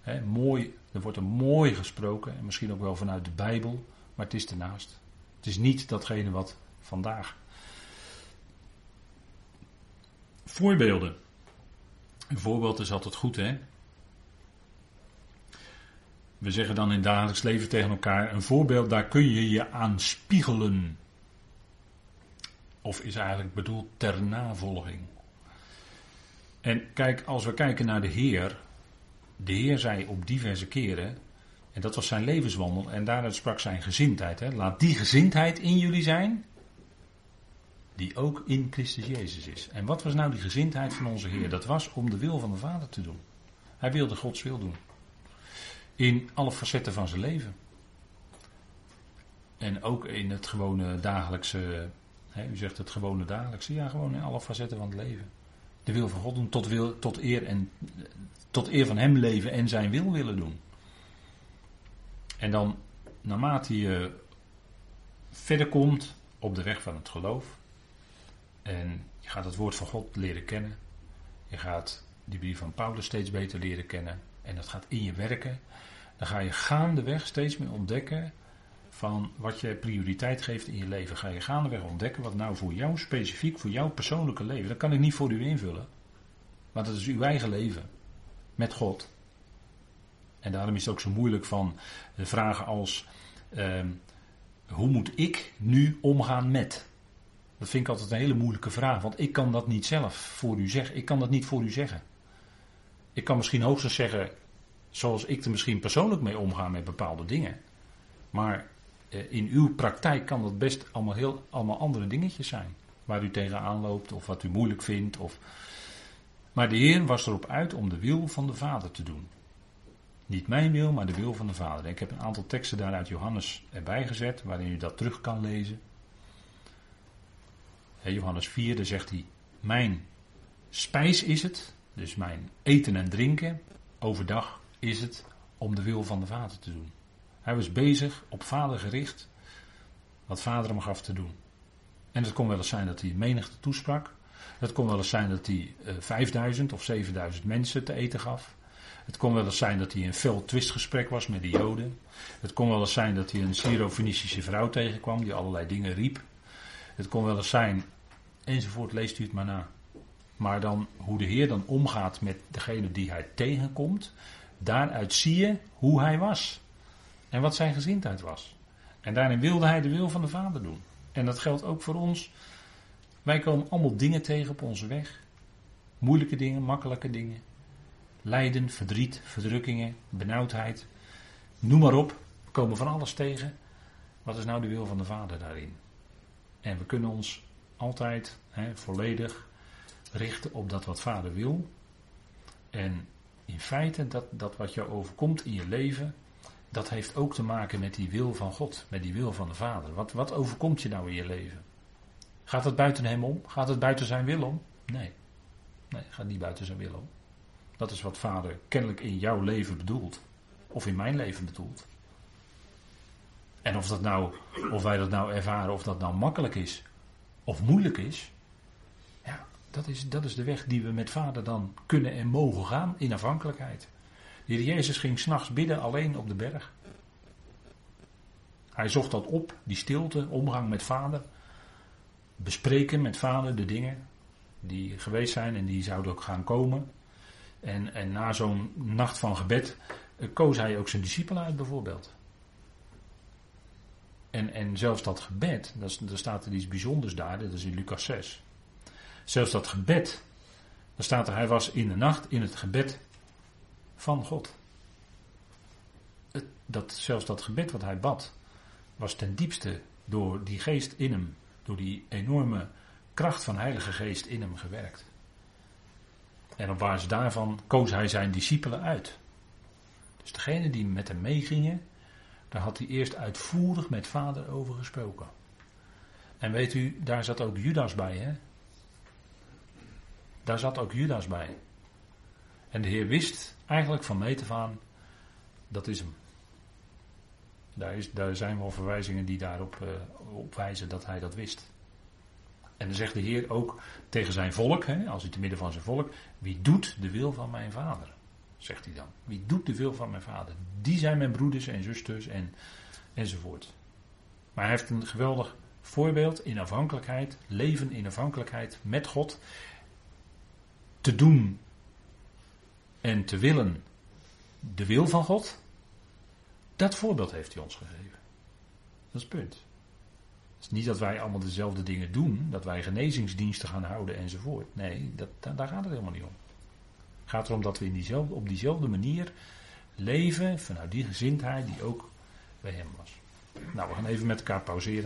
Hè, mooi, er wordt er mooi gesproken, en misschien ook wel vanuit de Bijbel. Maar het is ernaast. Het is niet datgene wat vandaag. Voorbeelden. Een voorbeeld is altijd goed, hè? We zeggen dan in dagelijks leven tegen elkaar: een voorbeeld, daar kun je je aan spiegelen. Of is eigenlijk bedoeld ter navolging. En kijk, als we kijken naar de Heer. De Heer zei op diverse keren: en dat was zijn levenswandel. En daaruit sprak zijn gezindheid. Hè. Laat die gezindheid in jullie zijn. Die ook in Christus Jezus is. En wat was nou die gezindheid van onze Heer? Dat was om de wil van de Vader te doen. Hij wilde Gods wil doen. In alle facetten van zijn leven. En ook in het gewone dagelijkse. Hè, u zegt het gewone dagelijkse. Ja, gewoon in alle facetten van het leven. De wil van God doen tot, wil, tot, eer en, tot eer van hem leven en zijn wil willen doen. En dan, naarmate je verder komt op de weg van het geloof, en je gaat het woord van God leren kennen, je gaat die brief van Paulus steeds beter leren kennen, en dat gaat in je werken, dan ga je gaandeweg steeds meer ontdekken van wat je prioriteit geeft in je leven. Ga je gaandeweg ontdekken wat nou voor jou specifiek, voor jouw persoonlijke leven, dat kan ik niet voor u invullen. Maar dat is uw eigen leven. Met God. En daarom is het ook zo moeilijk van vragen als: ehm, hoe moet ik nu omgaan met? Dat vind ik altijd een hele moeilijke vraag, want ik kan dat niet zelf voor u zeggen. Ik kan dat niet voor u zeggen. Ik kan misschien hoogstens zeggen, zoals ik er misschien persoonlijk mee omga met bepaalde dingen. Maar eh, in uw praktijk kan dat best allemaal, heel, allemaal andere dingetjes zijn. Waar u tegenaan loopt of wat u moeilijk vindt. Of... Maar de Heer was erop uit om de wil van de Vader te doen. Niet mijn wil, maar de wil van de Vader. Ik heb een aantal teksten daar uit Johannes erbij gezet, waarin u dat terug kan lezen. Johannes 4, daar zegt hij: Mijn spijs is het, dus mijn eten en drinken, overdag is het om de wil van de Vader te doen. Hij was bezig, op Vader gericht, wat Vader hem gaf te doen. En het kon wel eens zijn dat hij menigte toesprak. Het kon wel eens zijn dat hij uh, eh, 5000 of 7000 mensen te eten gaf. Het kon wel eens zijn dat hij een fel twistgesprek was met de Joden. Het kon wel eens zijn dat hij een Syro-Phoenicische vrouw tegenkwam die allerlei dingen riep. Het kon wel eens zijn enzovoort, leest u het maar na. Maar dan hoe de Heer dan omgaat met degene die hij tegenkomt, daaruit zie je hoe hij was. En wat zijn gezindheid was. En daarin wilde hij de wil van de Vader doen. En dat geldt ook voor ons. Wij komen allemaal dingen tegen op onze weg. Moeilijke dingen, makkelijke dingen. Lijden, verdriet, verdrukkingen, benauwdheid. Noem maar op. We komen van alles tegen. Wat is nou de wil van de Vader daarin? En we kunnen ons altijd volledig richten op dat wat Vader wil. En in feite, dat, dat wat jou overkomt in je leven, dat heeft ook te maken met die wil van God, met die wil van de Vader. Wat, wat overkomt je nou in je leven? Gaat het buiten hem om? Gaat het buiten zijn wil om? Nee. Nee, gaat niet buiten zijn wil om. Dat is wat Vader kennelijk in jouw leven bedoelt. Of in mijn leven bedoelt. En of, dat nou, of wij dat nou ervaren, of dat nou makkelijk is of moeilijk is. Ja, dat is, dat is de weg die we met Vader dan kunnen en mogen gaan in afhankelijkheid. De Heer Jezus ging s'nachts bidden alleen op de berg. Hij zocht dat op, die stilte, omgang met Vader. Bespreken met Vader de dingen die geweest zijn en die zouden ook gaan komen. En, en na zo'n nacht van gebed eh, koos hij ook zijn discipelen uit bijvoorbeeld. En, en zelfs dat gebed, daar staat er iets bijzonders daar, dat is in Lucas 6. Zelfs dat gebed, daar staat er, hij was in de nacht in het gebed van God. Het, dat, zelfs dat gebed wat hij bad, was ten diepste door die geest in hem, door die enorme kracht van Heilige Geest in hem gewerkt. En op basis daarvan koos hij zijn discipelen uit. Dus degene die met hem meegingen, daar had hij eerst uitvoerig met vader over gesproken. En weet u, daar zat ook Judas bij, hè? Daar zat ook Judas bij. En de Heer wist eigenlijk van meet af aan, dat is hem. Daar, is, daar zijn wel verwijzingen die daarop op wijzen dat hij dat wist. En dan zegt de Heer ook tegen zijn volk, hè, als hij te midden van zijn volk, wie doet de wil van mijn vader? Zegt hij dan. Wie doet de wil van mijn vader? Die zijn mijn broeders en zusters en, enzovoort. Maar hij heeft een geweldig voorbeeld in afhankelijkheid, leven in afhankelijkheid met God. Te doen en te willen de wil van God. Dat voorbeeld heeft hij ons gegeven. Dat is het punt. Niet dat wij allemaal dezelfde dingen doen, dat wij genezingsdiensten gaan houden enzovoort. Nee, dat, daar gaat het helemaal niet om. Het gaat erom dat we in diezelfde, op diezelfde manier leven vanuit die gezindheid die ook bij hem was. Nou, we gaan even met elkaar pauzeren.